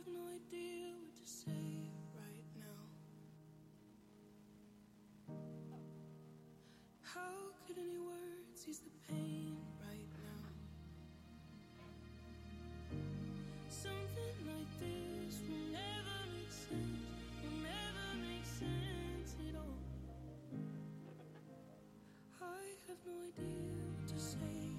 have no idea what to say right now. How could any words ease the pain right now? Something like this will never make sense, will never make sense at all. I have no idea what to say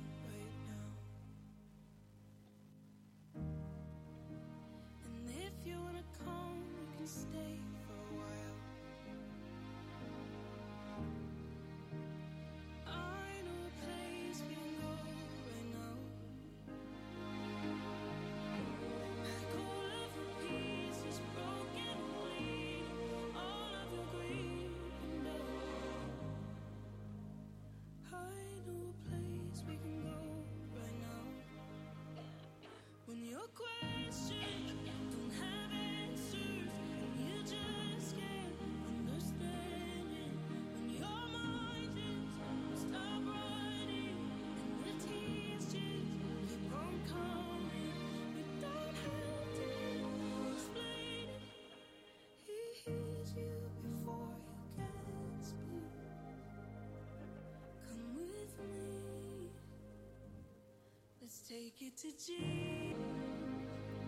take it to Jesus.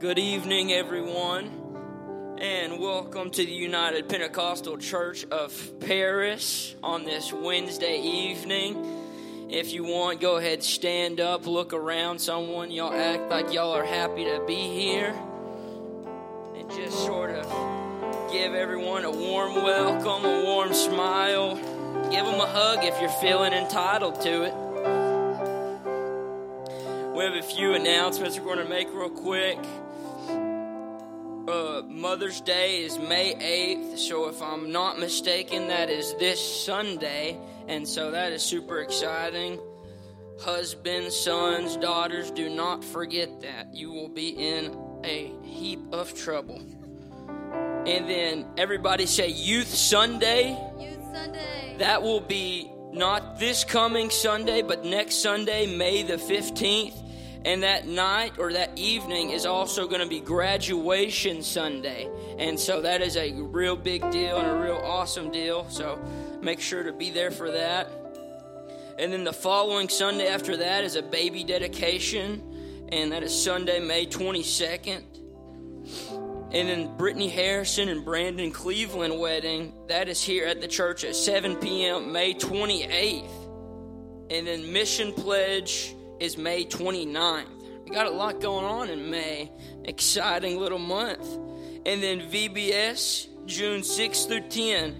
Good evening, everyone, and welcome to the United Pentecostal Church of Paris on this Wednesday evening. If you want, go ahead, stand up, look around someone. Y'all act like y'all are happy to be here, and just sort of give everyone a warm welcome, a warm smile. Give them a hug if you're feeling entitled to it. We have a few announcements we're going to make real quick uh, Mother's Day is May 8th, so if I'm not mistaken, that is this Sunday, and so that is super exciting. Husbands, sons, daughters, do not forget that. You will be in a heap of trouble. And then everybody say Youth Sunday. Youth Sunday. That will be not this coming Sunday, but next Sunday, May the 15th. And that night or that evening is also going to be graduation Sunday. And so that is a real big deal and a real awesome deal. So make sure to be there for that. And then the following Sunday after that is a baby dedication. And that is Sunday, May 22nd. And then Brittany Harrison and Brandon Cleveland wedding. That is here at the church at 7 p.m. May 28th. And then Mission Pledge is May 29th. We got a lot going on in May. Exciting little month. And then VBS, June 6th through 10.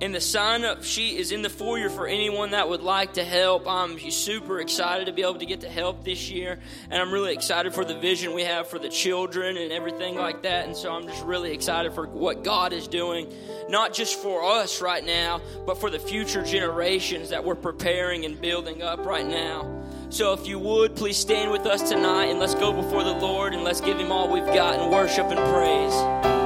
And the sign up sheet is in the foyer for anyone that would like to help. I'm super excited to be able to get to help this year. And I'm really excited for the vision we have for the children and everything like that. And so I'm just really excited for what God is doing, not just for us right now, but for the future generations that we're preparing and building up right now. So if you would, please stand with us tonight and let's go before the Lord and let's give Him all we've got in worship and praise.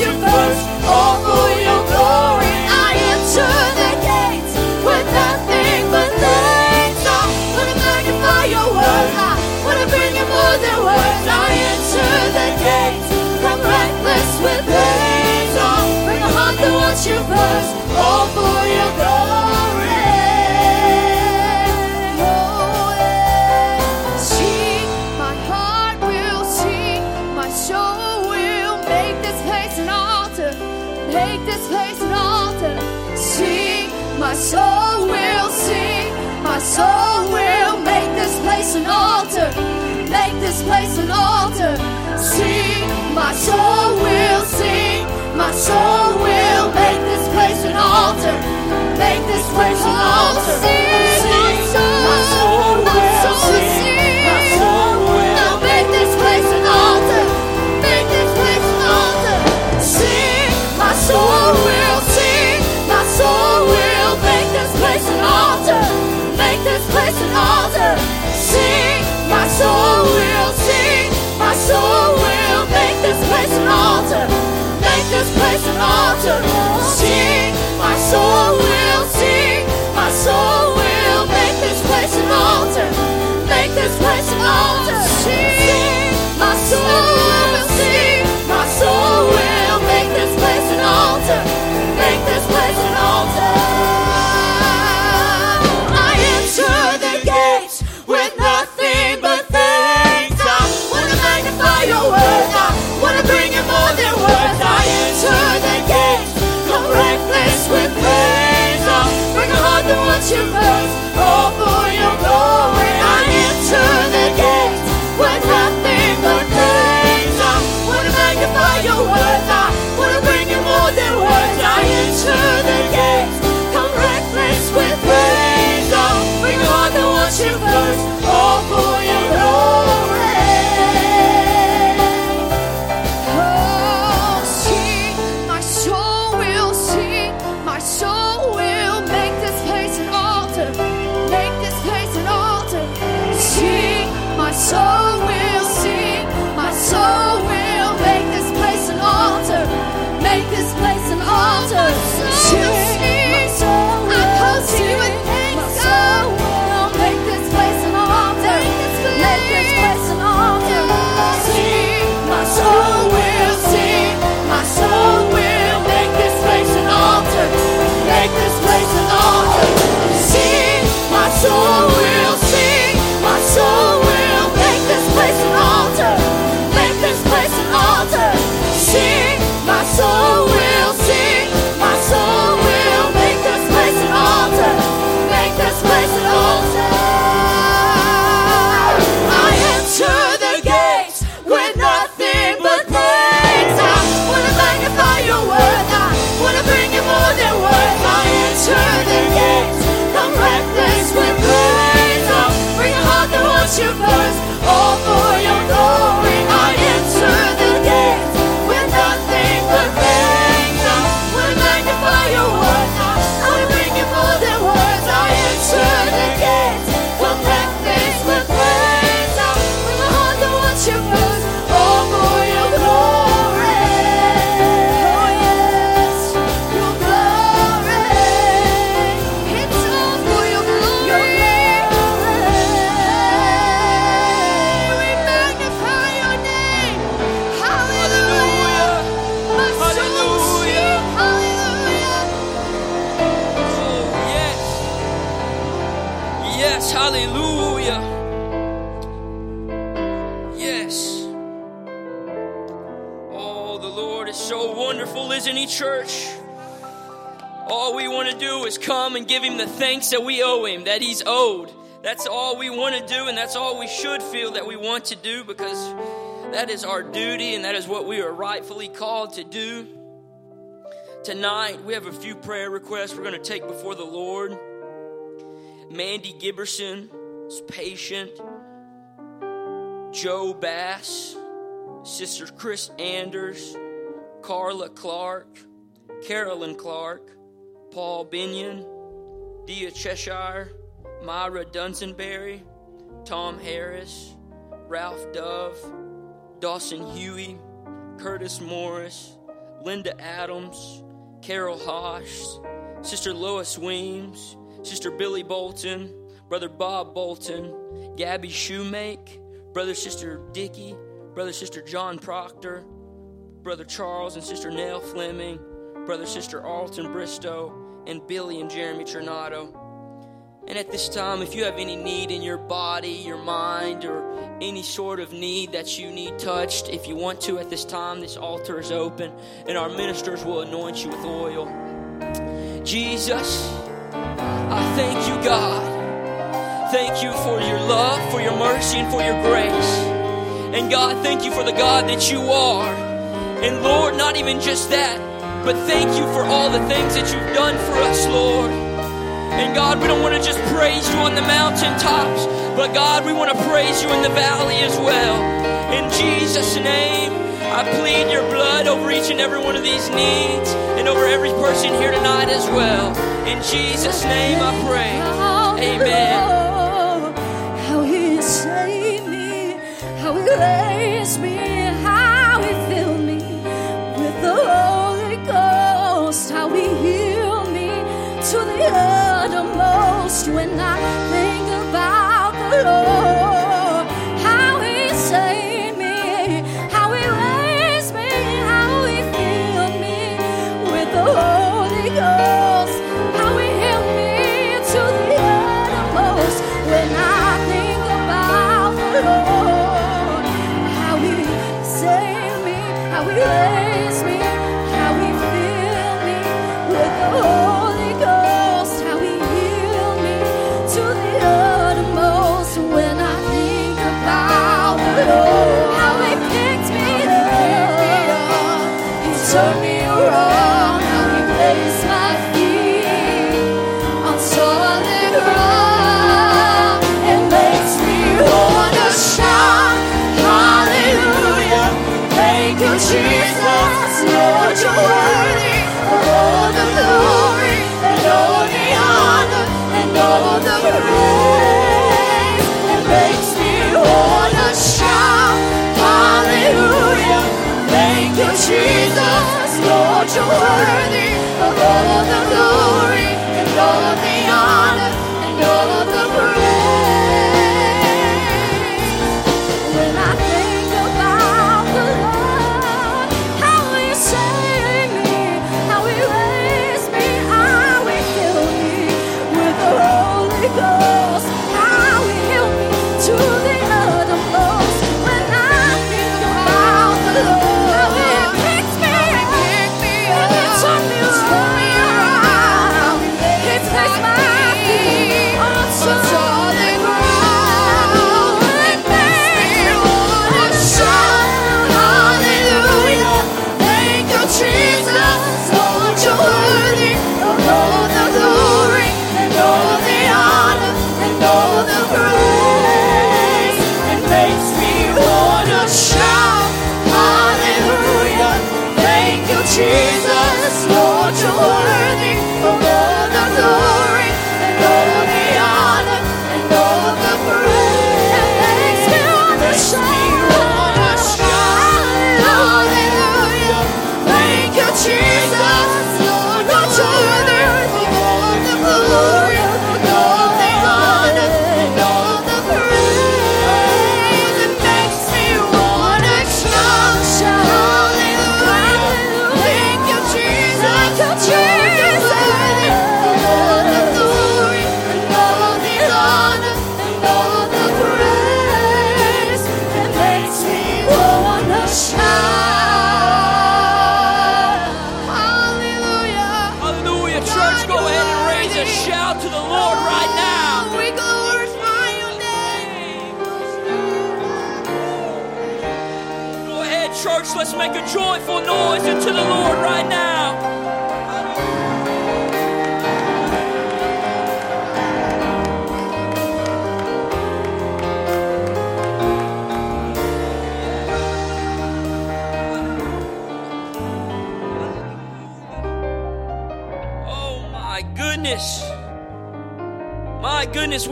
you first, all for your glory. I enter the gates with nothing but thanks. Oh, I magnify your word. I ah, wanna bring you more than words. I enter the gates, reckless with. I oh, bring a heart that wants you first, all for your glory. My soul will sing, my soul will make this place an altar, make this place an altar. Sing, my soul will sing, my soul will make this place an altar, make this place an altar. this place an altar. Sing, my soul will sing, my soul will make this place an altar. Make this place an altar. Sing, my soul. Come reckless with oh, we know the watch you burst, so real. And give Him the thanks that we owe Him, that He's owed. That's all we want to do, and that's all we should feel that we want to do because that is our duty and that is what we are rightfully called to do. Tonight, we have a few prayer requests we're going to take before the Lord. Mandy Giberson is patient. Joe Bass, Sister Chris Anders, Carla Clark, Carolyn Clark, Paul Binion, Dia Cheshire, Myra Dunsonberry, Tom Harris, Ralph Dove, Dawson Huey, Curtis Morris, Linda Adams, Carol Hosh, Sister Lois Weems, Sister Billy Bolton, Brother Bob Bolton, Gabby Shoemake, Brother Sister Dickey, Brother Sister John Proctor, Brother Charles and Sister Nell Fleming, Brother Sister Alton Bristow, and Billy and Jeremy Tornado. And at this time, if you have any need in your body, your mind, or any sort of need that you need touched, if you want to at this time, this altar is open and our ministers will anoint you with oil. Jesus, I thank you, God. Thank you for your love, for your mercy, and for your grace. And God, thank you for the God that you are. And Lord, not even just that, but thank you for all the things that you've done for us, Lord. And God, we don't want to just praise you on the mountaintops, but God, we want to praise you in the valley as well. In Jesus' name, I plead your blood over each and every one of these needs and over every person here tonight as well. In Jesus' name I pray. Amen. How he saved me, how he raised me, jesus lord you're worthy of all the glory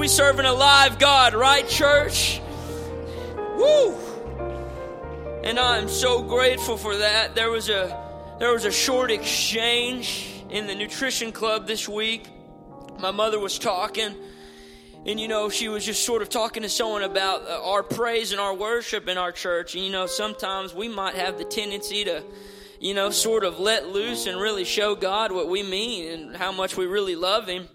we serve an alive God, right, church? Woo! And I'm so grateful for that. There was a there was a short exchange in the nutrition club this week. My mother was talking, and you know, she was just sort of talking to someone about uh, our praise and our worship in our church. And you know, sometimes we might have the tendency to, you know, sort of let loose and really show God what we mean and how much we really love Him.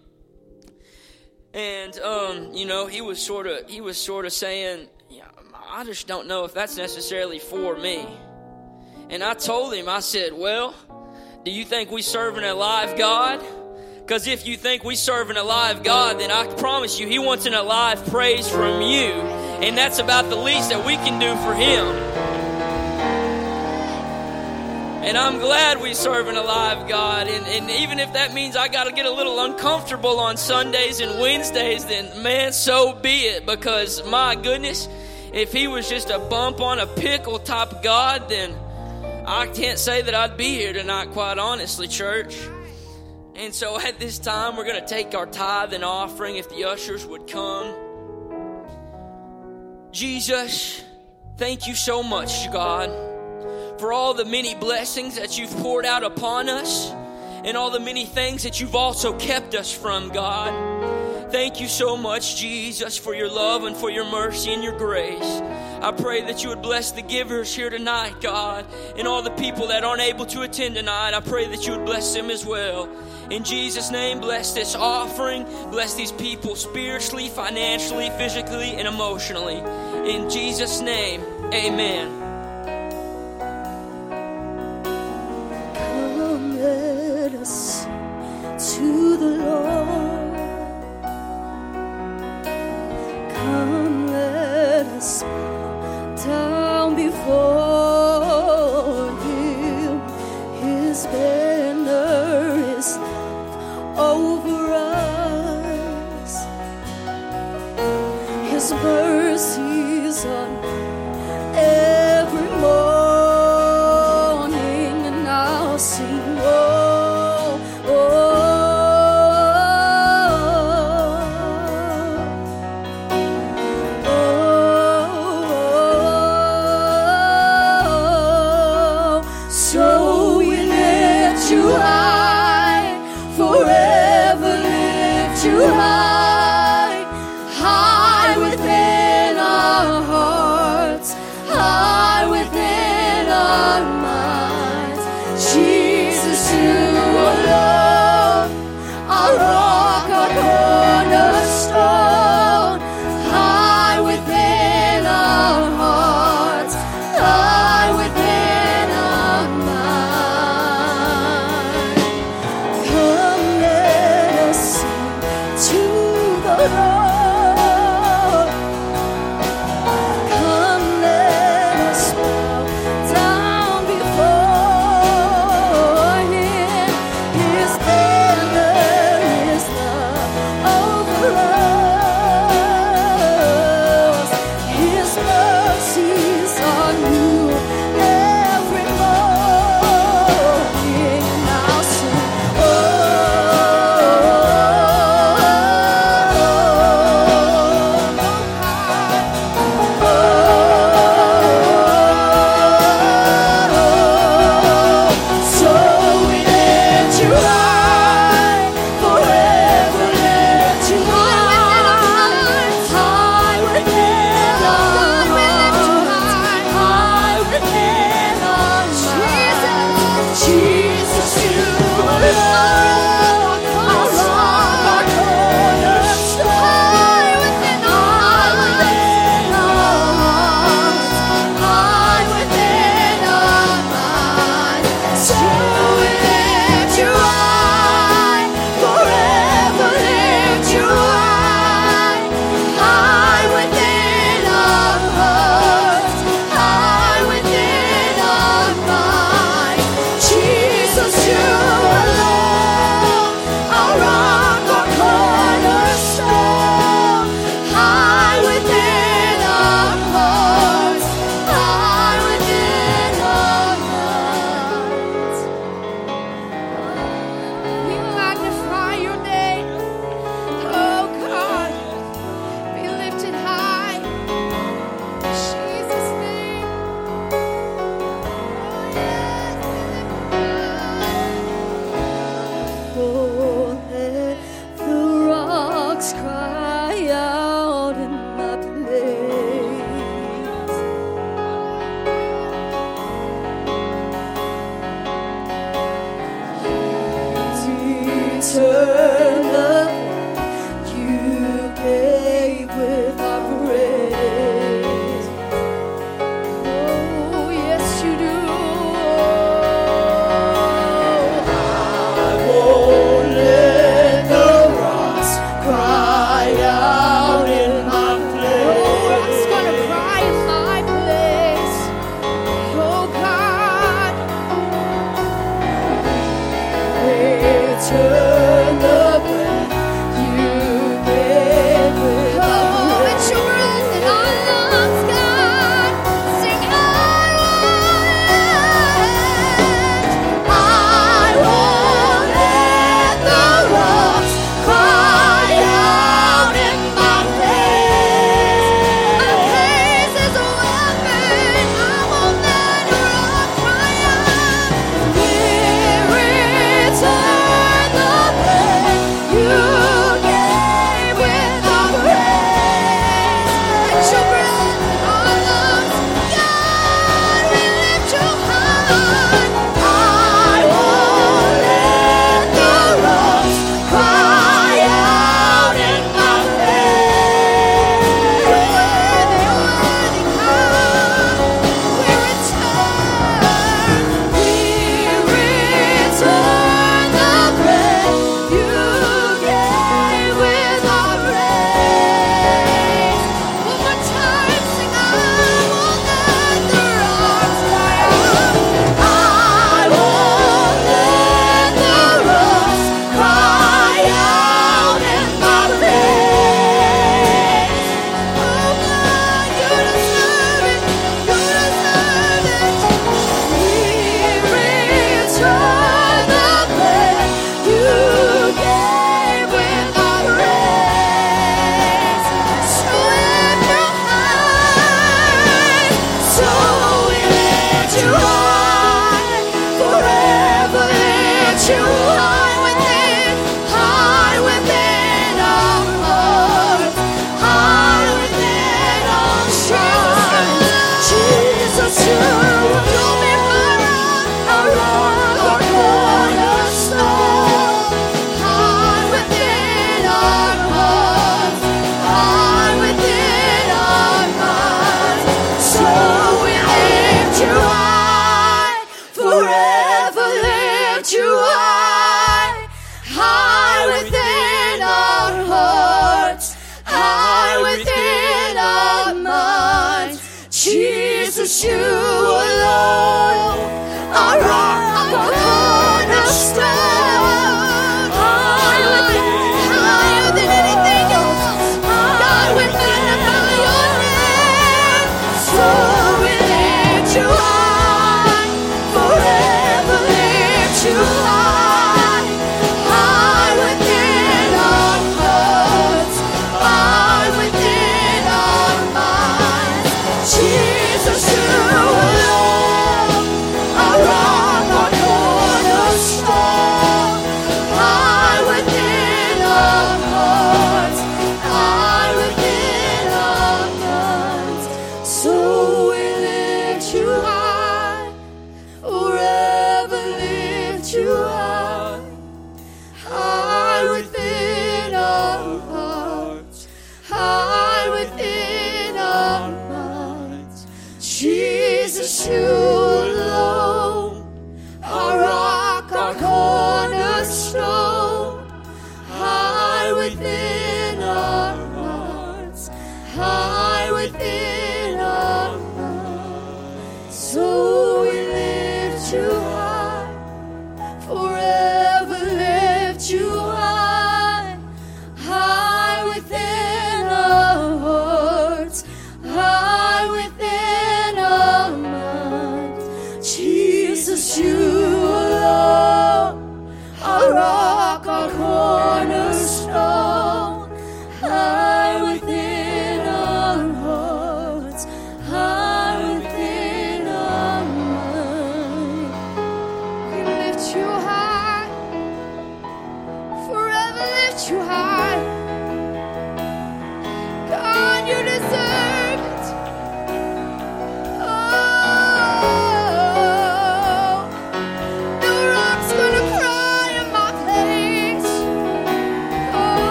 And um, you know, he was sort of he was sort of saying, yeah, I just don't know if that's necessarily for me. And I told him, I said, Well, do you think we serve an alive God? Because if you think we serve an alive God, then I promise you, He wants an alive praise from you. And that's about the least that we can do for Him. And I'm glad we serve an alive God. And, and even if that means I got to get a little uncomfortable on Sundays and Wednesdays, then man, so be it. Because my goodness, if He was just a bump on a pickle type God, then I can't say that I'd be here tonight, quite honestly, church. And so at this time, we're going to take our tithe and offering if the ushers would come. Jesus, thank you so much, God, for all the many blessings that you've poured out upon us and all the many things that you've also kept us from, God. Thank you so much, Jesus, for your love and for your mercy and your grace. I pray that you would bless the givers here tonight, God, and all the people that aren't able to attend tonight. I pray that you would bless them as well. In Jesus' name, bless this offering, bless these people spiritually, financially, physically, and emotionally. In Jesus' name, amen. Let us to the Lord. Come, let us bow down before Him. His banner is over us. His mercies on return.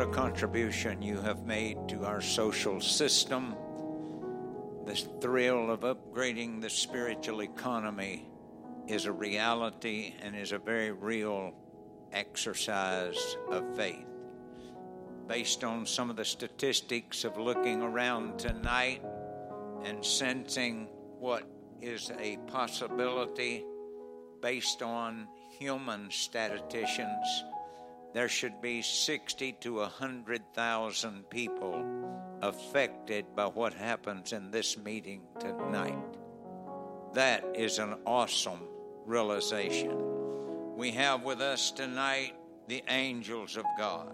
A contribution you have made to our social system. The thrill of upgrading the spiritual economy is a reality and is a very real exercise of faith. Based on some of the statistics of looking around tonight and sensing what is a possibility based on human statisticians there should be 60 to 100,000 people affected by what happens in this meeting tonight. That is an awesome realization. We have with us tonight the angels of God.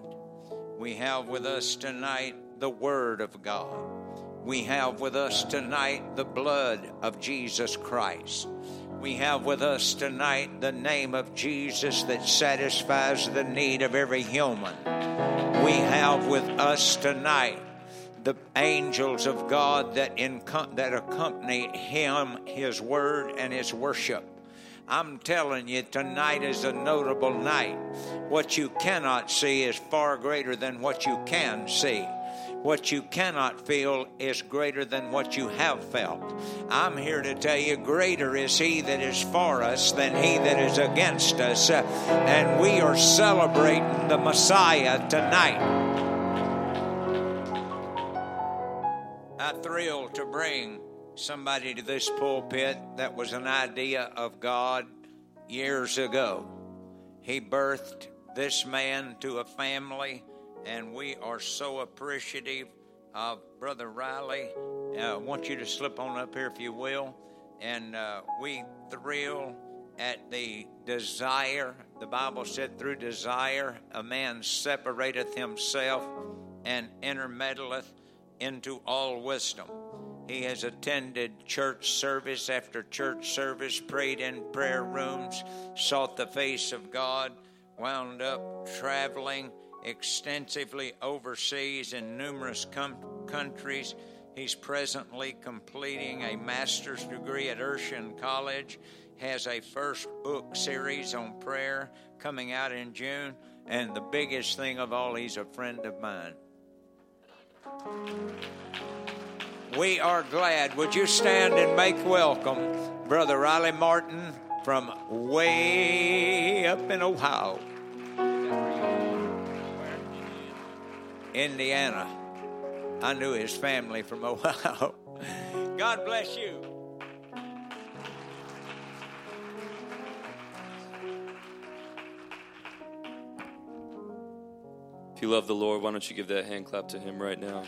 We have with us tonight the Word of God. We have with us tonight the blood of Jesus Christ. We have with us tonight the name of Jesus that satisfies the need of every human. We have with us tonight the angels of God that, inco- that accompany Him, His Word, and His worship. I'm telling you, tonight is a notable night. What you cannot see is far greater than what you can see. What you cannot feel is greater than what you have felt. I'm here to tell you, greater is He that is for us than He that is against us. And we are celebrating the Messiah tonight. I'm thrilled to bring somebody to this pulpit that was an idea of God years ago. He birthed this man to a family and we are so appreciative of Brother Riley. Uh, I want you to slip on up here if you will. And uh, we thrill at the desire. The Bible said, through desire, a man separateth himself and intermeddleth into all wisdom. He has attended church service after church service, prayed in prayer rooms, sought the face of God, wound up traveling extensively overseas in numerous com- countries. He's presently completing a master's degree at Urshan College, has a first book series on prayer coming out in June, and the biggest thing of all, he's a friend of mine. We are glad. Would you stand and make welcome Brother Riley Martin from way up in Ohio? Indiana. I knew his family from Ohio. God bless you. If you love the Lord, why don't you give that hand clap to Him right now?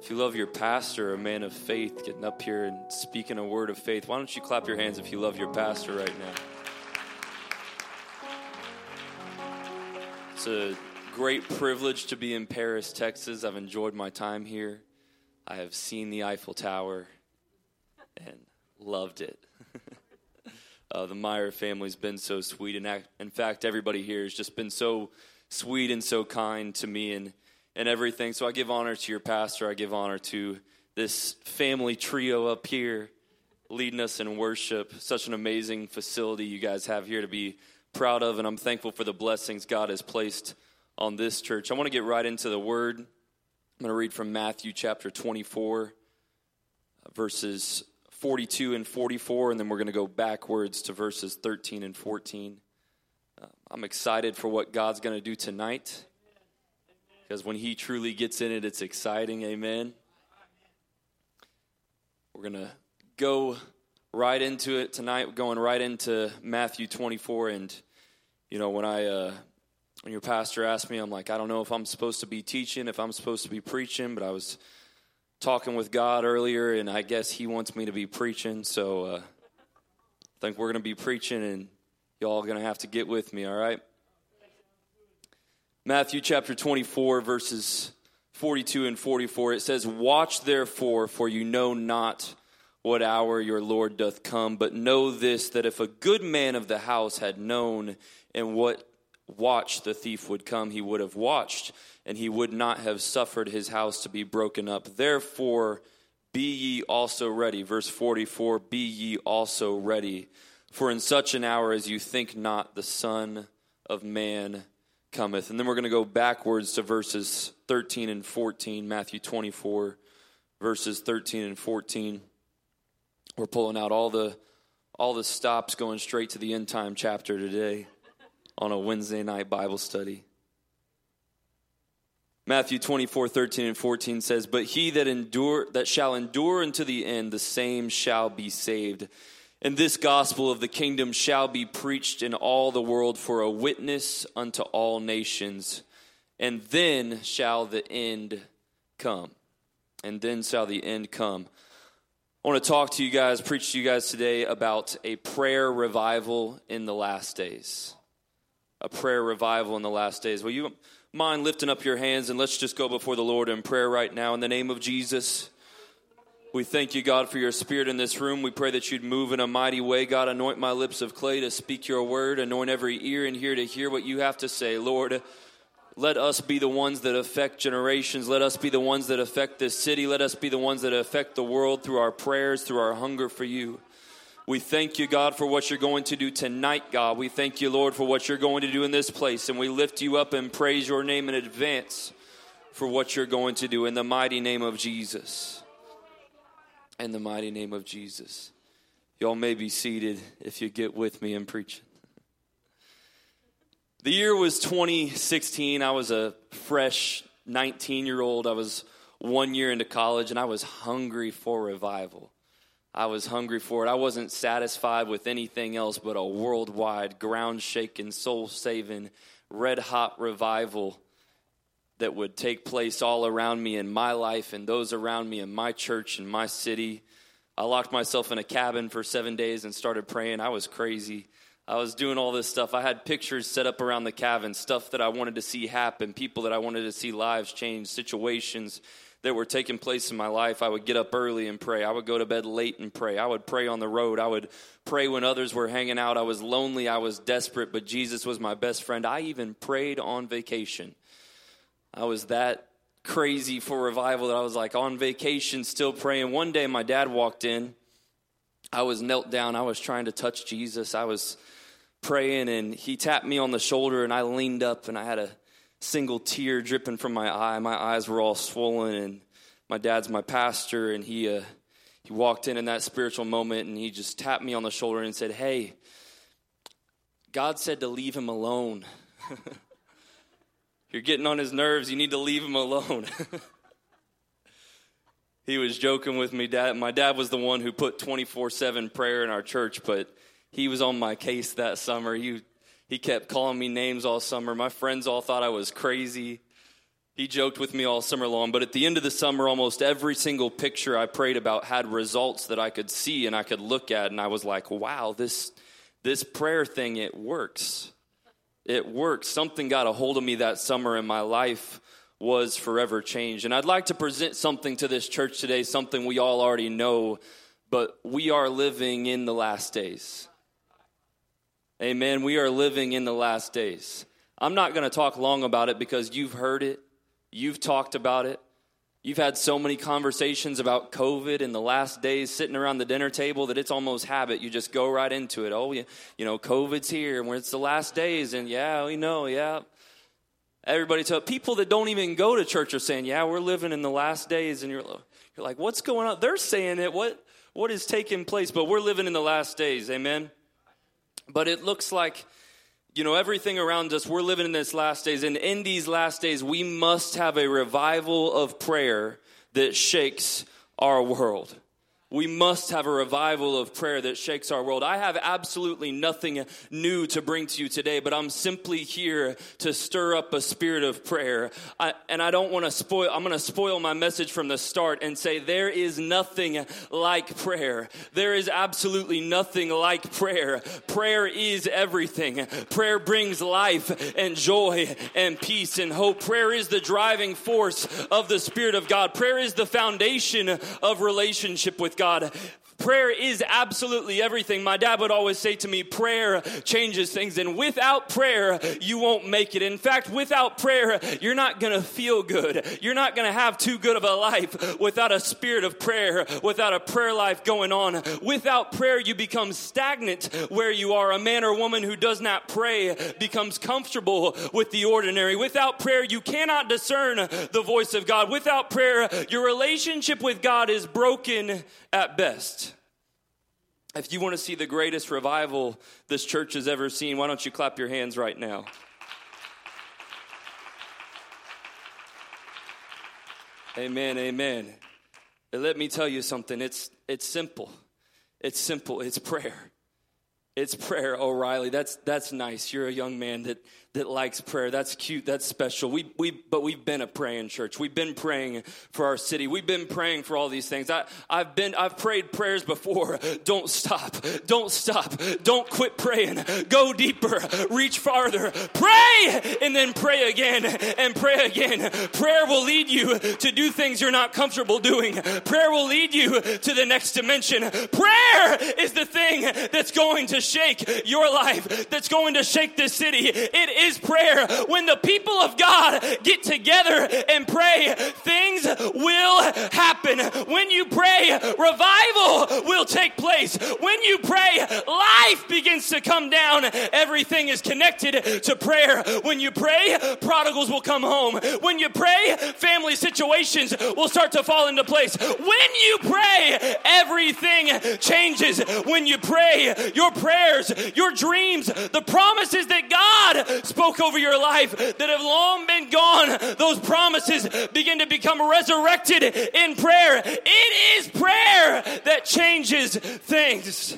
If you love your pastor, a man of faith, getting up here and speaking a word of faith, why don't you clap your hands if you love your pastor right now? It's a great privilege to be in Paris, Texas. I've enjoyed my time here. I have seen the Eiffel Tower and loved it. uh, the Meyer family's been so sweet, and in fact, everybody here has just been so sweet and so kind to me and and everything. So I give honor to your pastor. I give honor to this family trio up here leading us in worship. Such an amazing facility you guys have here to be proud of, and I'm thankful for the blessings God has placed on this church. I want to get right into the word. I'm going to read from Matthew chapter 24, verses 42 and 44, and then we're going to go backwards to verses 13 and 14. Uh, I'm excited for what God's going to do tonight because when He truly gets in it, it's exciting. Amen. We're going to go right into it tonight, going right into Matthew 24. And, you know, when I, uh, when your pastor asked me, I'm like, I don't know if I'm supposed to be teaching, if I'm supposed to be preaching, but I was talking with God earlier, and I guess He wants me to be preaching. So uh, I think we're going to be preaching, and y'all going to have to get with me, all right? Matthew chapter 24, verses 42 and 44, it says, Watch therefore, for you know not what hour your Lord doth come, but know this, that if a good man of the house had known in what watch the thief would come, he would have watched, and he would not have suffered his house to be broken up. Therefore, be ye also ready. Verse 44 Be ye also ready, for in such an hour as you think not, the Son of Man cometh. And then we're going to go backwards to verses 13 and 14, Matthew 24, verses 13 and 14. We're pulling out all the all the stops going straight to the end time chapter today on a Wednesday night Bible study. Matthew 24, 13 and 14 says, But he that endure that shall endure unto the end, the same shall be saved. And this gospel of the kingdom shall be preached in all the world for a witness unto all nations, and then shall the end come. And then shall the end come. I want to talk to you guys, preach to you guys today about a prayer revival in the last days. A prayer revival in the last days. Will you mind lifting up your hands and let's just go before the Lord in prayer right now in the name of Jesus. We thank you, God, for your spirit in this room. We pray that you'd move in a mighty way. God, anoint my lips of clay to speak your word, anoint every ear in here to hear what you have to say. Lord, let us be the ones that affect generations. Let us be the ones that affect this city. Let us be the ones that affect the world through our prayers, through our hunger for you. We thank you, God, for what you're going to do tonight, God. We thank you, Lord, for what you're going to do in this place. And we lift you up and praise your name in advance for what you're going to do in the mighty name of Jesus in the mighty name of Jesus. Y'all may be seated if you get with me in preaching. The year was 2016. I was a fresh 19 year old. I was one year into college and I was hungry for revival. I was hungry for it. I wasn't satisfied with anything else but a worldwide, ground shaking, soul saving, red hot revival that would take place all around me in my life and those around me in my church and my city. I locked myself in a cabin for seven days and started praying. I was crazy. I was doing all this stuff. I had pictures set up around the cabin, stuff that I wanted to see happen, people that I wanted to see lives change, situations that were taking place in my life. I would get up early and pray. I would go to bed late and pray. I would pray on the road. I would pray when others were hanging out. I was lonely. I was desperate, but Jesus was my best friend. I even prayed on vacation. I was that crazy for revival that I was like on vacation still praying. One day my dad walked in. I was knelt down. I was trying to touch Jesus. I was praying and he tapped me on the shoulder and I leaned up and I had a single tear dripping from my eye. My eyes were all swollen and my dad's my pastor and he uh, he walked in in that spiritual moment and he just tapped me on the shoulder and said, "Hey, God said to leave him alone." You're getting on his nerves. You need to leave him alone. he was joking with me. Dad, my dad was the one who put 24 7 prayer in our church, but he was on my case that summer. He, he kept calling me names all summer. My friends all thought I was crazy. He joked with me all summer long, but at the end of the summer, almost every single picture I prayed about had results that I could see and I could look at, and I was like, wow, this, this prayer thing, it works. It works. Something got a hold of me that summer, in my life was forever changed. And I'd like to present something to this church today, something we all already know, but we are living in the last days. Amen. We are living in the last days. I'm not going to talk long about it because you've heard it, you've talked about it. You've had so many conversations about COVID in the last days sitting around the dinner table that it's almost habit. You just go right into it. Oh, yeah, you know, COVID's here and it's the last days, and yeah, we know, yeah. Everybody tell people that don't even go to church are saying, "Yeah, we're living in the last days," and you're you're like, "What's going on?" They're saying it. What what is taking place? But we're living in the last days. Amen. But it looks like, you know, everything around us, we're living in this last days. And in these last days, we must have a revival of prayer that shakes our world. We must have a revival of prayer that shakes our world. I have absolutely nothing new to bring to you today, but I'm simply here to stir up a spirit of prayer. I, and I don't want to spoil, I'm going to spoil my message from the start and say there is nothing like prayer. There is absolutely nothing like prayer. Prayer is everything. Prayer brings life and joy and peace and hope. Prayer is the driving force of the Spirit of God. Prayer is the foundation of relationship with God. Prayer is absolutely everything. My dad would always say to me, prayer changes things. And without prayer, you won't make it. In fact, without prayer, you're not going to feel good. You're not going to have too good of a life without a spirit of prayer, without a prayer life going on. Without prayer, you become stagnant where you are. A man or woman who does not pray becomes comfortable with the ordinary. Without prayer, you cannot discern the voice of God. Without prayer, your relationship with God is broken at best. If you want to see the greatest revival this church has ever seen, why don't you clap your hands right now? Amen, amen. And let me tell you something. It's it's simple. It's simple. It's prayer. It's prayer, O'Reilly. That's that's nice. You're a young man that that likes prayer. That's cute. That's special. We, we, but we've been a praying church. We've been praying for our city. We've been praying for all these things. I, I've been, I've prayed prayers before. Don't stop. Don't stop. Don't quit praying. Go deeper. Reach farther. Pray and then pray again and pray again. Prayer will lead you to do things you're not comfortable doing. Prayer will lead you to the next dimension. Prayer is the thing that's going to shake your life, that's going to shake this city. It is prayer. When the people of God get together and pray, things will happen. When you pray, revival will take place. When you pray, life begins to come down. Everything is connected to prayer. When you pray, prodigals will come home. When you pray, family situations will start to fall into place. When you pray, everything changes. when you pray, your prayers, your dreams, the promises that God spoke over your life that have long been gone, those promises begin to become resurrected in prayer. It is prayer that changes things.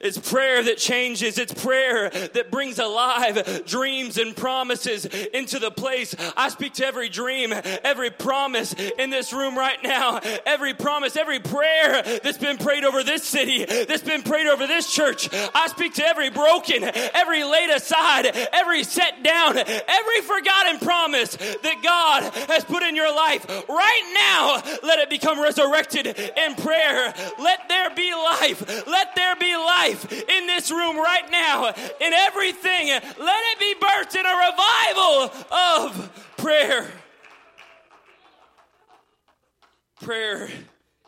It's prayer that changes. It's prayer that brings alive dreams and promises into the place. I speak to every dream, every promise in this room right now, every promise, every prayer that's been prayed over this city, that's been prayed over this church. I speak to every broken, every laid aside, every set down, every forgotten promise that God has put in your life right now. Let it become resurrected in prayer. Let there be life. Let there be life in this room right now. In everything, let it be birthed in a revival of prayer. Prayer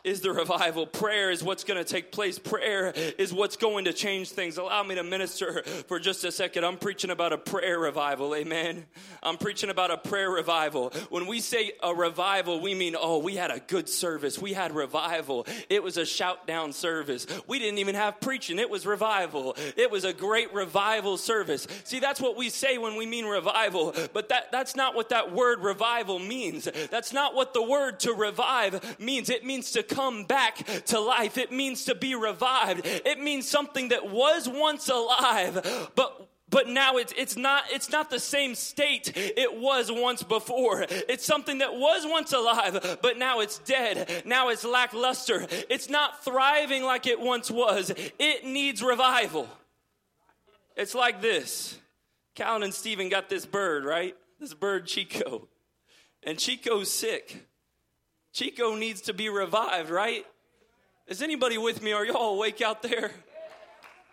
is the revival. Prayer is what's going to take place. Prayer is what's going to change things. Allow me to minister for just a second. I'm preaching about a prayer revival. Amen. I'm preaching about a prayer revival. When we say a revival, we mean, oh, we had a good service. We had revival. It was a shout down service. We didn't even have preaching. It was revival. It was a great revival service. See, that's what we say when we mean revival, but that, that's not what that word revival means. That's not what the word to revive means. It means to come back to life. It means to be revived. It means something that was once alive, but but now it's, it's not it's not the same state it was once before. It's something that was once alive but now it's dead. Now it's lackluster. It's not thriving like it once was. It needs revival. It's like this. Calvin and stephen got this bird right? This bird chico. And chico's sick chico needs to be revived right? Is anybody with me? Are y'all awake out there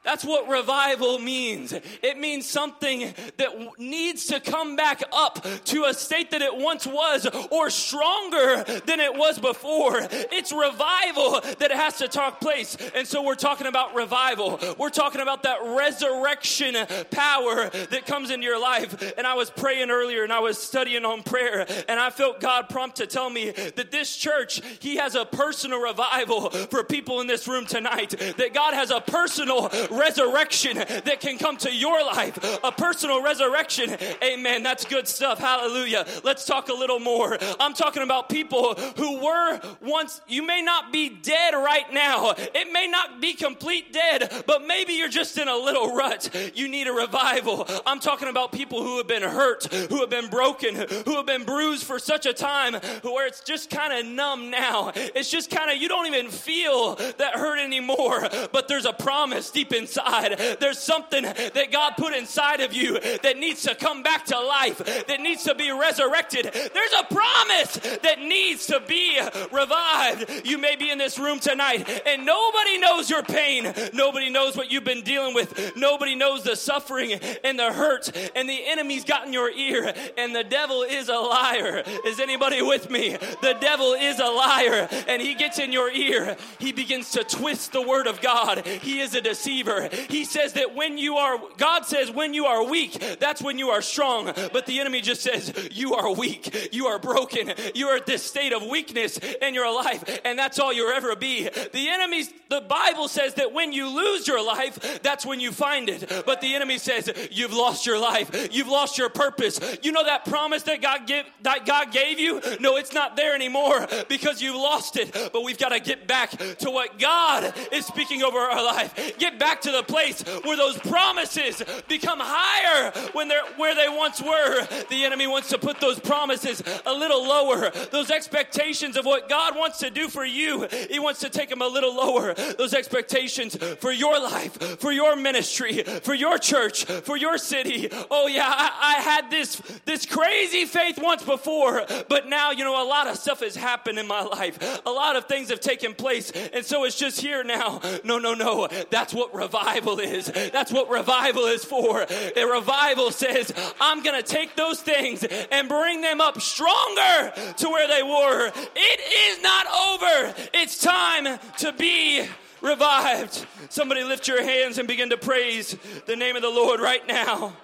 that's what revival means. It means something that needs to come back up to a state that it once was or stronger than it was before. It's revival that has to take place. And so we're talking about revival. We're talking about that resurrection power that comes into your life. And I was praying earlier and I was studying on prayer and I felt God prompt to tell me that this church, He has a personal revival for people in this room tonight. That God has a personal resurrection that can come to your life, a personal resurrection. Amen. That's good stuff. Hallelujah. Let's talk a little more. I'm talking about people who were once, you may not be dead right now. It may not be complete dead, but maybe you're just in a little rut. You need a revival. I'm talking about people who have been hurt, who have been broken, who have been bruised for such a time where it's just kind of numb now. It's just kind of, you don't even feel that hurt anymore, but there's a promise deep inside. There's something that God put inside of you that needs to come back to life, that needs to be resurrected. There's a promise that needs to be revived. You may be in this room tonight and nobody knows your pain. Nobody knows what you've been dealing with. Nobody knows the suffering and the hurt and the enemy's gotten your ear and the devil is a liar. Is anybody with me? The devil is a liar and he gets in your ear. He begins to twist the word of God. He is a deceiver. He says that when you are, God says, when you are weak, that's when you are strong. But the enemy just says, you are weak. You are broken. You are at this state of weakness in your life. And that's all you'll ever be. The enemy's, the Bible says that when you lose your life, that's when you find it. But the enemy says, you've lost your life. You've lost your purpose. You know that promise that God that God gave you? No, it's not there anymore because you've lost it. But we've got to get back to what God is speaking over our life. Get back to the place where those promises become higher when they're where they once were. The enemy wants to put those promises a little lower. Those expectations of what God wants to do for you, he wants to take them a little lower. Those expectations for your life, for your ministry, for your church, for your city. Oh yeah, I, I had this this crazy faith once before, but now you know a lot of stuff has happened in my life. A lot of things have taken place, and so it's just here now. No, no, no. That's what revival is. That's what revival is for. A revival says, I'm going to take those things and bring them up stronger to where they were. It is not over. It's time to be revived. Somebody lift your hands and begin to praise the name of the Lord right now.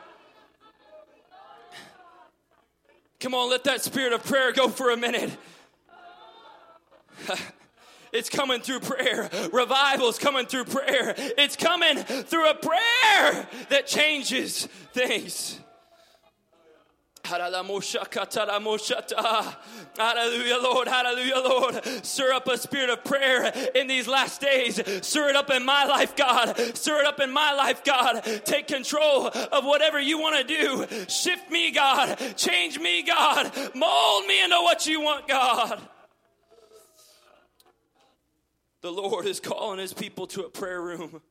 Come on, let that spirit of prayer go for a minute. It's coming through prayer. Revival's coming through prayer. It's coming through a prayer that changes things. Hallelujah, Lord. Hallelujah, Lord. Stir up a spirit of prayer in these last days. Stir it up in my life, God. Stir it up in my life, God. Take control of whatever you want to do. Shift me, God. Change me, God. Mold me into what you want, God. The Lord is calling his people to a prayer room.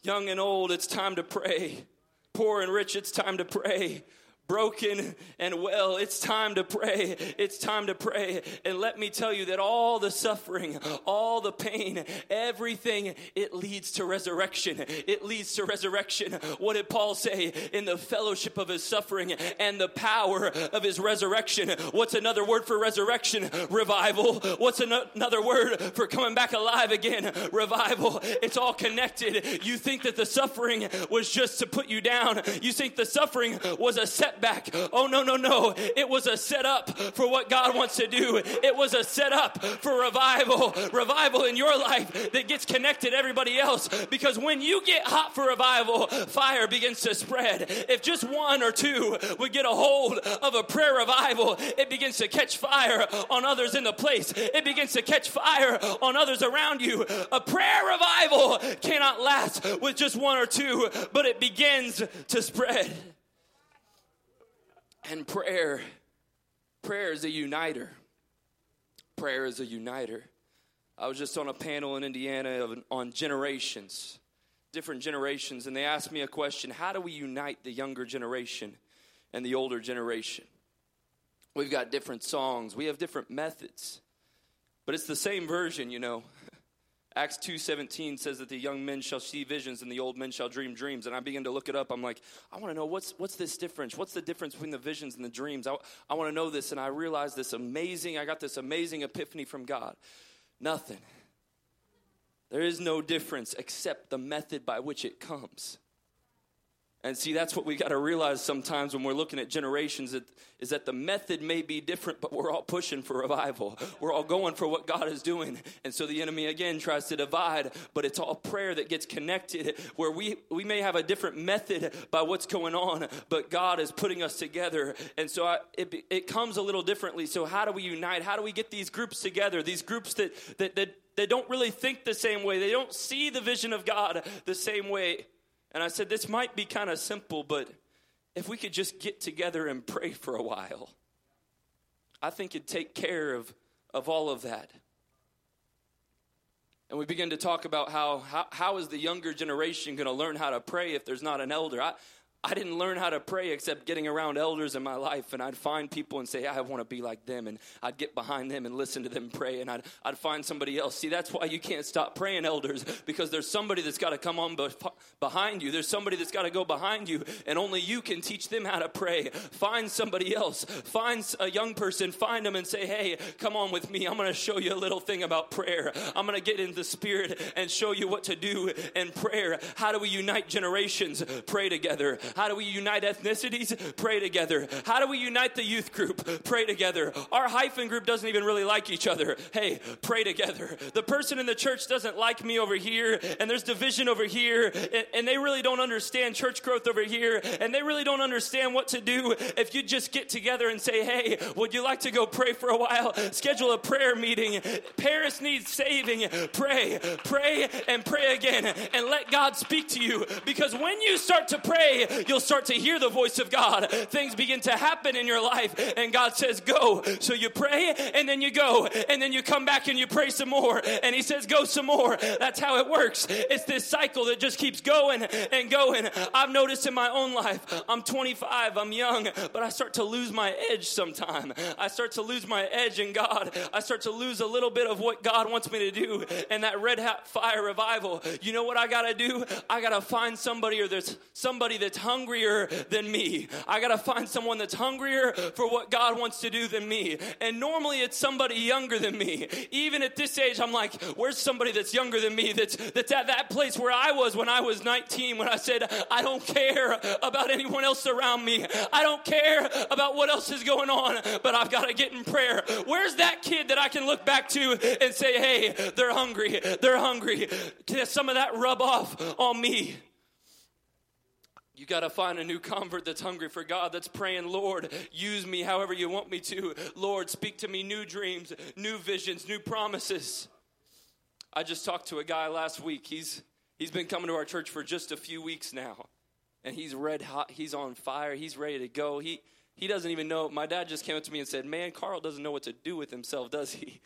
Young and old, it's time to pray. Poor and rich, it's time to pray broken and well. It's time to pray. It's time to pray. And let me tell you that all the suffering, all the pain, everything, it leads to resurrection. It leads to resurrection. What did Paul say? In the fellowship of his suffering and the power of his resurrection. What's another word for resurrection? Revival. What's an- another word for coming back alive again? Revival. It's all connected. You think that the suffering was just to put you down. You think the suffering was a setback. Oh, no, no, no. It was a setup for what God wants to do. It was a setup for revival. Revival in your life that gets connected everybody else. Because when you get hot for revival, fire begins to spread. If just one or two would get a hold of a prayer revival, it begins to catch fire on others in the place. It begins to catch fire on others around you. A prayer revival cannot last with just one or two, but it begins to spread. And prayer, prayer is a uniter. Prayer is a uniter. I was just on a panel in Indiana of, on generations, different generations, and they asked me a question How do we unite the younger generation and the older generation? We've got different songs, we have different methods, but it's the same version, you know. Acts 2:17 says that the young men shall see visions and the old men shall dream dreams. And I begin to look it up. I'm like, I want to know what's what's this difference? What's the difference between the visions and the dreams? I, I want to know this. And I realized this amazing, I got this amazing epiphany from God. Nothing. There is no difference except the method by which it comes. And see, that's what we got to realize sometimes when we're looking at generations that, is that the method may be different, but we're all pushing for revival. We're all going for what God is doing. And so the enemy again tries to divide, but it's all prayer that gets connected where we, we may have a different method by what's going on, but God is putting us together. And so I, it, it comes a little differently. So, how do we unite? How do we get these groups together? These groups that, that, that, that don't really think the same way, they don't see the vision of God the same way. And I said, This might be kind of simple, but if we could just get together and pray for a while, I think it'd take care of, of all of that. And we begin to talk about how, how, how is the younger generation going to learn how to pray if there's not an elder? I, I didn't learn how to pray except getting around elders in my life, and I'd find people and say, I want to be like them, and I'd get behind them and listen to them pray, and I'd, I'd find somebody else. See, that's why you can't stop praying, elders, because there's somebody that's got to come on behind you. There's somebody that's got to go behind you, and only you can teach them how to pray. Find somebody else. Find a young person, find them, and say, Hey, come on with me. I'm going to show you a little thing about prayer. I'm going to get in the spirit and show you what to do in prayer. How do we unite generations? Pray together. How do we unite ethnicities? Pray together. How do we unite the youth group? Pray together. Our hyphen group doesn't even really like each other. Hey, pray together. The person in the church doesn't like me over here, and there's division over here, and, they really don't understand church growth over here, and they really don't understand what to do if you just get together and say, hey, would you like to go pray for a while? Schedule a prayer meeting. Paris needs saving. Pray, pray, and pray again, and let God speak to you. Because when you start to pray, you'll start to hear the voice of God. Things begin to happen in your life, and God says, Go. So you pray, and then you go, and then you come back and you pray some more, and He says, Go some more. That's how it works. It's this cycle that just keeps going and going. I've noticed in my own life, I'm 25, I'm young, but I start to lose my edge sometime. I start to lose my edge in God. I start to lose a little bit of what God wants me to do. And that red hot fire revival, you know what I got to do? I got to find somebody or there's somebody that's hungrier than me. I got to find someone that's hungrier for what God wants to do than me. And normally it's somebody younger than me. Even at this age, I'm like, where's somebody that's younger than me that's, that's at that place where I was when I was 19, when I said, I don't care about anyone else around me. I don't care about what else is going on, but I've got to get in prayer. Where's that kid that I can look back to and say, hey, they're hungry. They're hungry. Can some of that rub off on me? You got to find a new convert that's hungry for God, that's praying, Lord, use me however you want me to. Lord, speak to me new dreams, new visions, new promises. I just talked to a guy last week. He's he's been coming to our church for just a few weeks now. And he's red hot, he's on fire, he's ready to go. He he doesn't even know. My dad just came up to me and said, "Man, Carl doesn't know what to do with himself, does he?"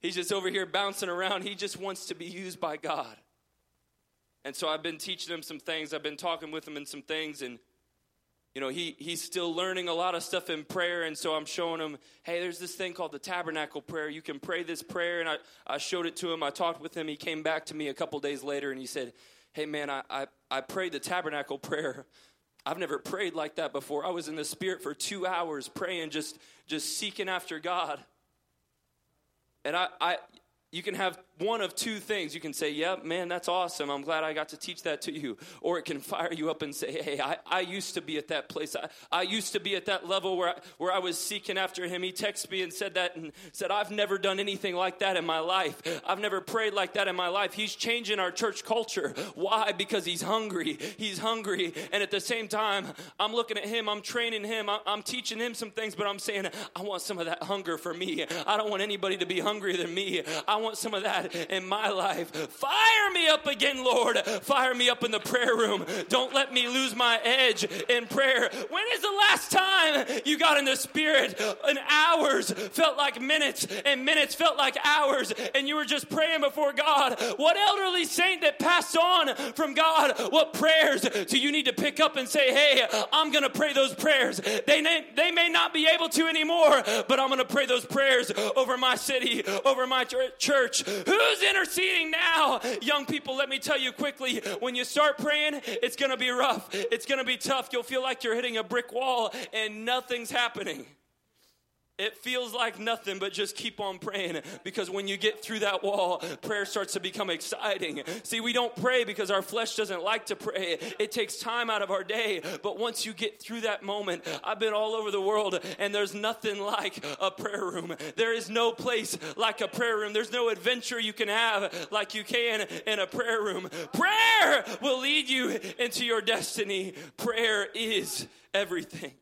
He's just over here bouncing around. He just wants to be used by God. And so I've been teaching him some things. I've been talking with him in some things and you know, he he's still learning a lot of stuff in prayer, and so I'm showing him, hey, there's this thing called the tabernacle prayer. You can pray this prayer, and I, I showed it to him. I talked with him. He came back to me a couple days later, and he said, hey, man, I, I, I prayed the tabernacle prayer. I've never prayed like that before. I was in the spirit for two hours praying, just just seeking after God. And I, I you can have one of two things. You can say, Yep, yeah, man, that's awesome. I'm glad I got to teach that to you. Or it can fire you up and say, Hey, I, I used to be at that place. I, I used to be at that level where I, where I was seeking after him. He texted me and said that and said, I've never done anything like that in my life. I've never prayed like that in my life. He's changing our church culture. Why? Because he's hungry. He's hungry. And at the same time, I'm looking at him, I'm training him, I'm, I'm teaching him some things, but I'm saying, I want some of that hunger for me. I don't want anybody to be hungrier than me. I want some of that in my life. Fire me up again, Lord. Fire me up in the prayer room. Don't let me lose my edge in prayer. When is the last time you got in the spirit and hours felt like minutes and minutes felt like hours and you were just praying before God? What elderly saint that passed on from God, what prayers do you need to pick up and say, hey, I'm going to pray those prayers? They may, they may not be able to anymore, but I'm going to pray those prayers over my city, over my church. Who's interceding now? Young people, let me tell you quickly when you start praying, it's going to be rough. It's going to be tough. You'll feel like you're hitting a brick wall and nothing's happening. It feels like nothing, but just keep on praying because when you get through that wall, prayer starts to become exciting. See, we don't pray because our flesh doesn't like to pray. It takes time out of our day, but once you get through that moment, I've been all over the world and there's nothing like a prayer room. There is no place like a prayer room. There's no adventure you can have like you can in a prayer room. Prayer will lead you into your destiny. Prayer is everything.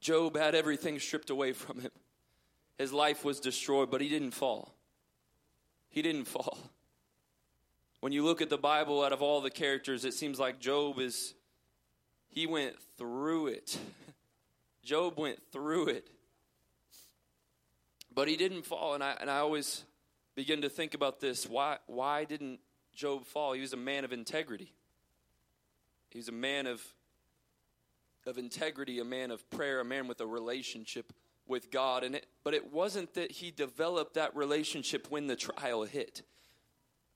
Job had everything stripped away from him. His life was destroyed, but he didn't fall. He didn't fall. When you look at the Bible, out of all the characters, it seems like Job is, he went through it. Job went through it. But he didn't fall. And I, and I always begin to think about this. Why, why didn't Job fall? He was a man of integrity, he was a man of of integrity, a man of prayer, a man with a relationship with God. And it, but it wasn't that he developed that relationship when the trial hit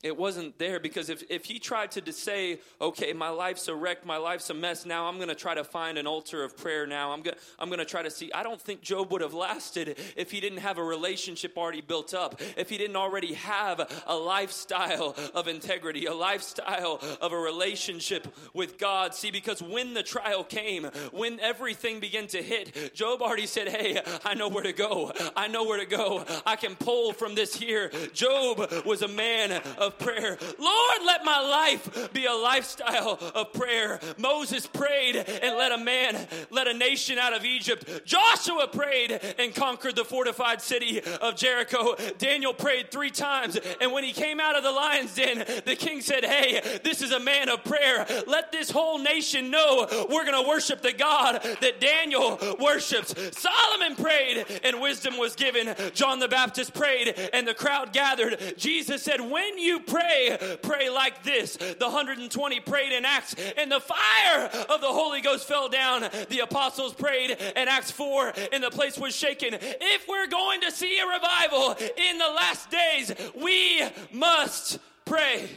it wasn't there because if, if he tried to say, okay, my life's a wreck, my life's a mess, now I'm going to try to find an altar of prayer now. I'm going I'm to try to see. I don't think Job would have lasted if he didn't have a relationship already built up, if he didn't already have a lifestyle of integrity, a lifestyle of a relationship with God. See, because when the trial came, when everything began to hit, Job already said, hey, I know where to go. I know where to go. I can pull from this here. Job was a man of of prayer. Lord, let my life be a lifestyle of prayer. Moses prayed and let a man, let a nation out of Egypt. Joshua prayed and conquered the fortified city of Jericho. Daniel prayed three times. And when he came out of the lion's den, the king said, Hey, this is a man of prayer. Let this whole nation know we're going to worship the God that Daniel worships. Solomon prayed and wisdom was given. John the Baptist prayed and the crowd gathered. Jesus said, When you pray, pray like this. The 120 prayed in Acts, and the fire of the Holy Ghost fell down. The apostles prayed in Acts 4, and the place was shaken. If we're going to see a revival in the last days, we must pray.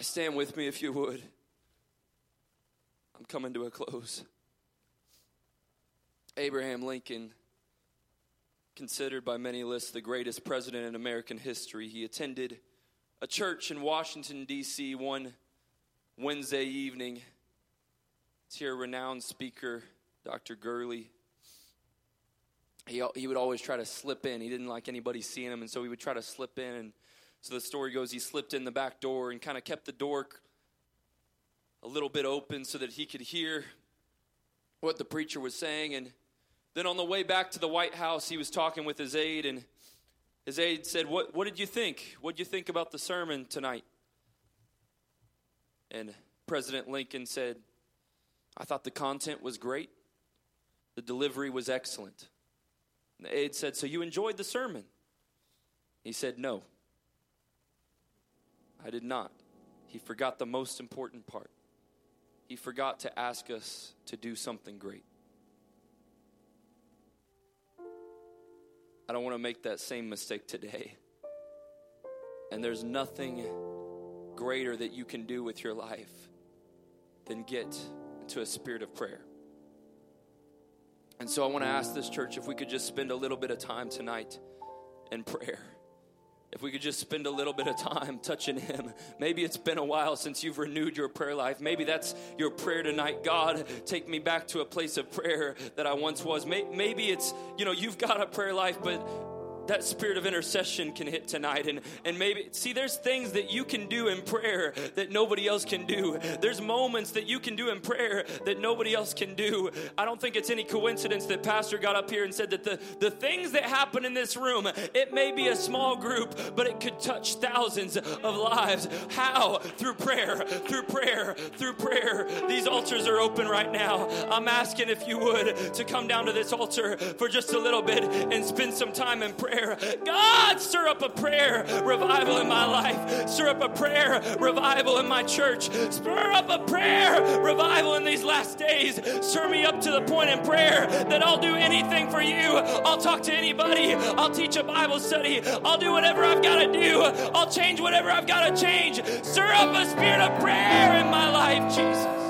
Stand with me if you would. I'm coming to a close. Abraham Lincoln, considered by many lists the greatest president in American history, he attended a church in Washington, D.C. one Wednesday evening. It's here a renowned speaker, Dr. Gurley. He, he would always try to slip in. He didn't like anybody seeing him, and so he would try to slip in. And so the story goes he slipped in the back door and kind of kept the door a little bit open so that he could hear what the preacher was saying. And then on the way back to the White House, he was talking with his aide, and his aide said, What, what did you think? What did you think about the sermon tonight? And President Lincoln said, I thought the content was great, the delivery was excellent. And the aide said, So you enjoyed the sermon? He said, No, I did not. He forgot the most important part. He forgot to ask us to do something great. I don't want to make that same mistake today. And there's nothing greater that you can do with your life than get into a spirit of prayer. And so I want to ask this church if we could just spend a little bit of time tonight in prayer. If we could just spend a little bit of time touching Him. Maybe it's been a while since you've renewed your prayer life. Maybe that's your prayer tonight. God, take me back to a place of prayer that I once was. Maybe it's, you know, you've got a prayer life, but that spirit of intercession can hit tonight. And and maybe see there's things that you can do in prayer that nobody else can do. There's moments that you can do in prayer that nobody else can do. I don't think it's any coincidence that pastor got up here and said that the the things that happen in this room it may be a small group but it could touch thousands of lives. How? Through prayer through prayer through prayer. These altars are open right now. I'm asking if you would to come down to this altar for just a little bit and spend some time in prayer prayer. God, stir up a prayer revival in my life. Stir up a prayer revival in my church. Stir up a prayer revival in these last days. Stir me up to the point in prayer that I'll do anything for you. I'll talk to anybody. I'll teach a Bible study. I'll do whatever I've got to do. I'll change whatever I've got to change. Stir up a spirit of prayer in my life, Jesus.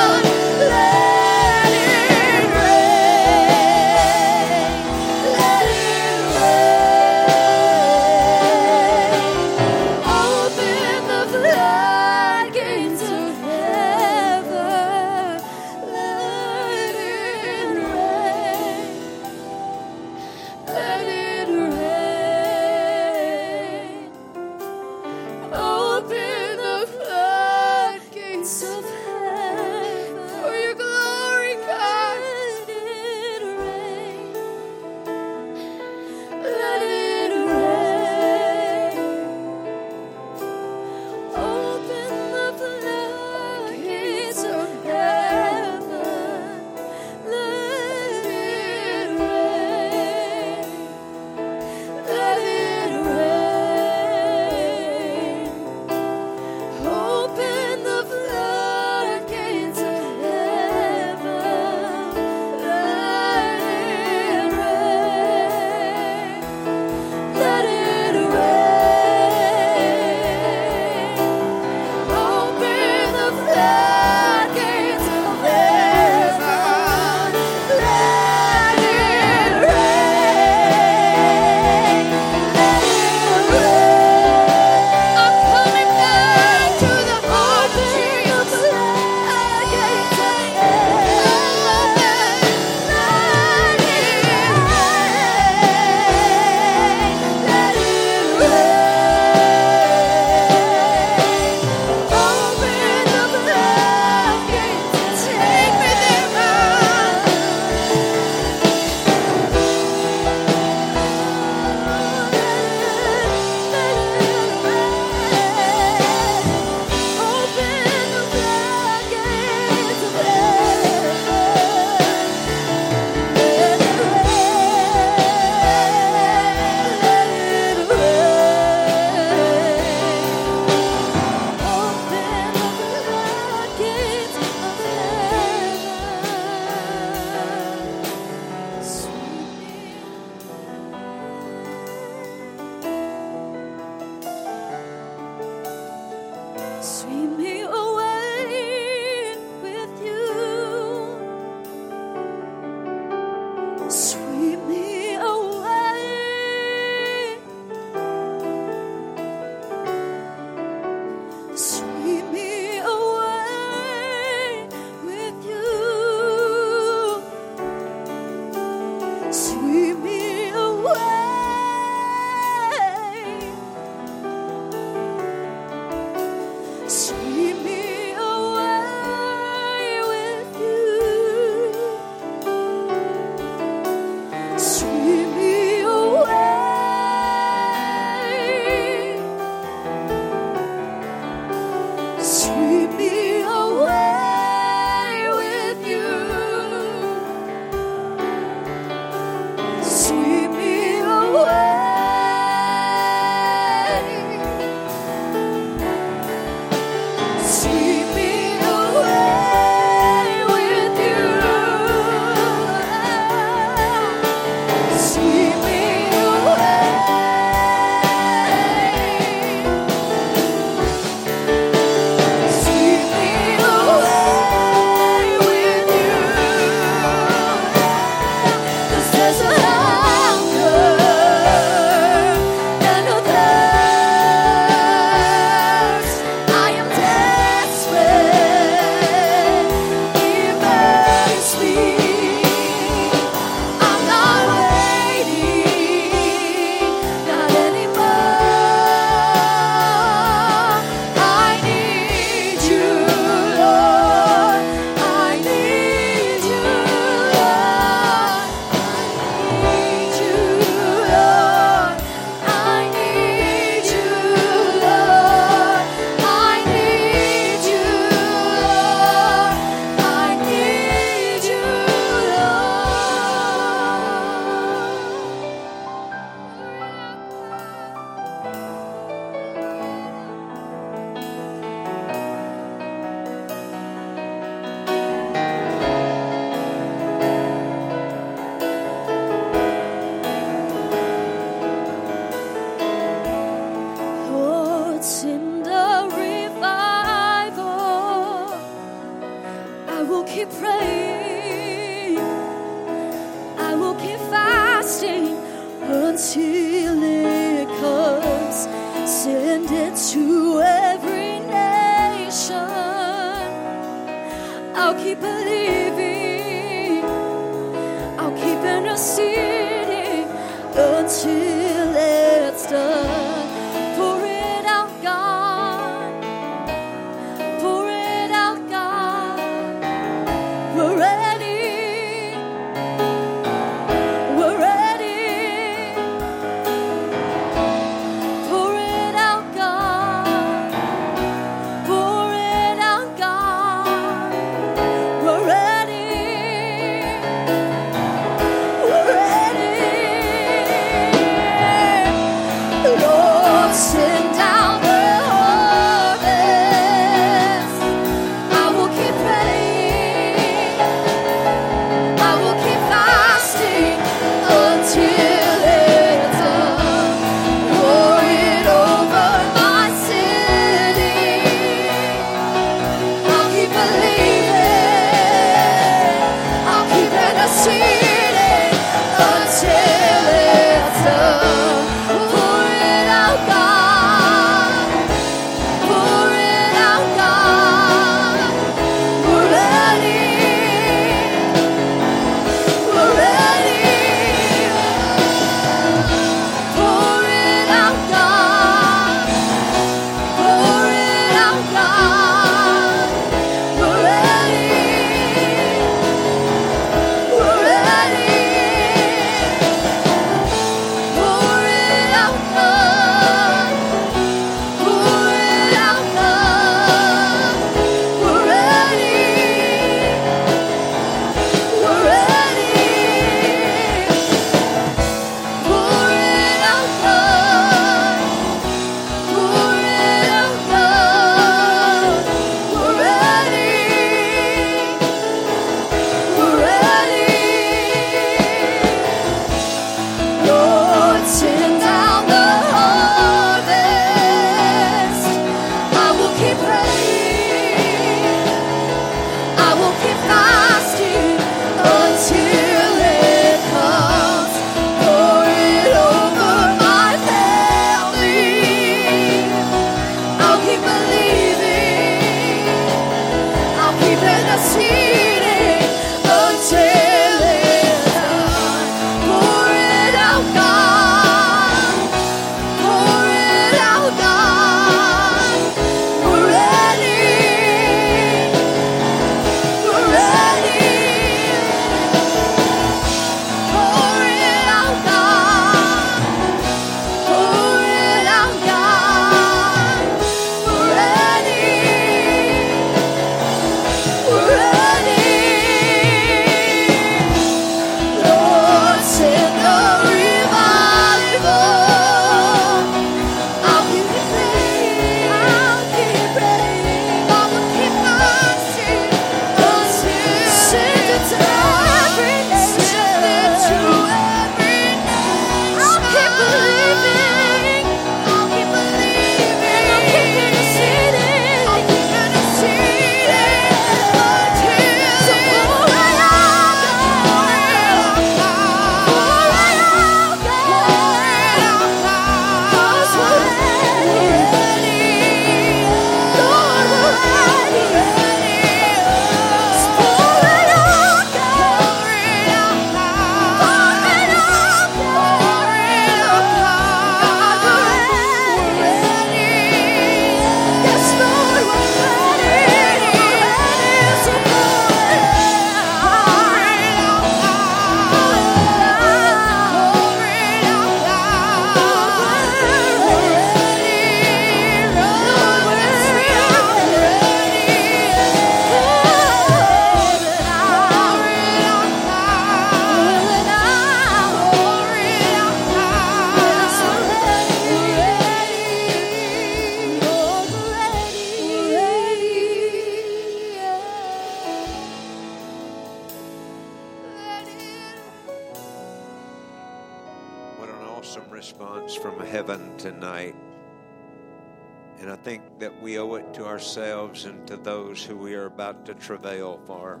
About to travail for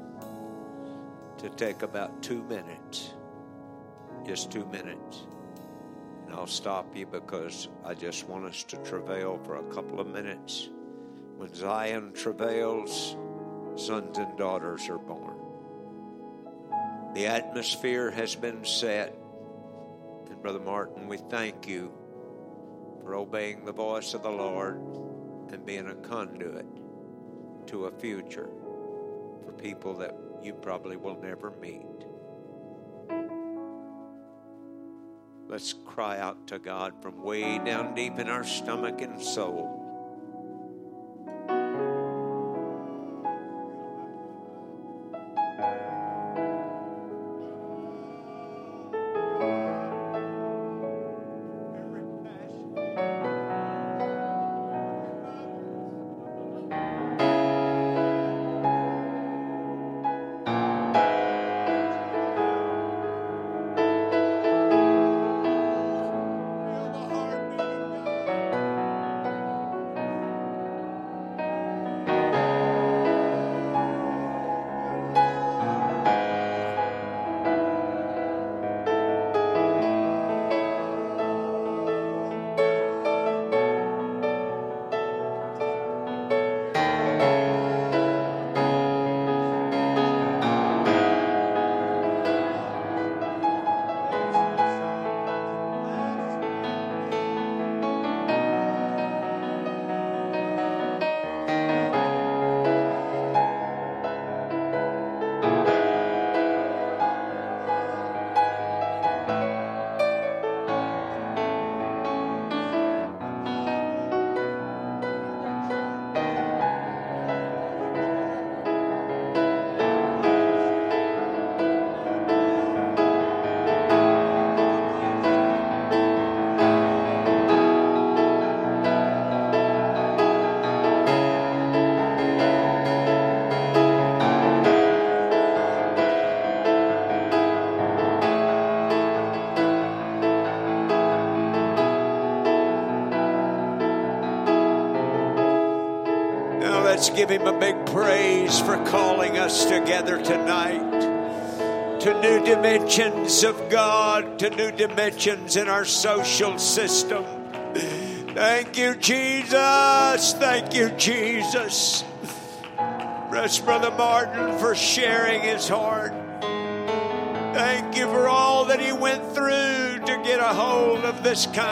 to take about two minutes. Just two minutes. And I'll stop you because I just want us to travail for a couple of minutes. When Zion travails, sons and daughters are born. The atmosphere has been set. And Brother Martin, we thank you for obeying the voice of the Lord and being a conduit to a future for people that you probably will never meet. Let's cry out to God from way down deep in our stomach and soul. Give him a big praise for calling us together tonight to new dimensions of God, to new dimensions in our social system. Thank you, Jesus. Thank you, Jesus. Bless Brother Martin for sharing his heart. Thank you for all that he went through to get a hold of this kind.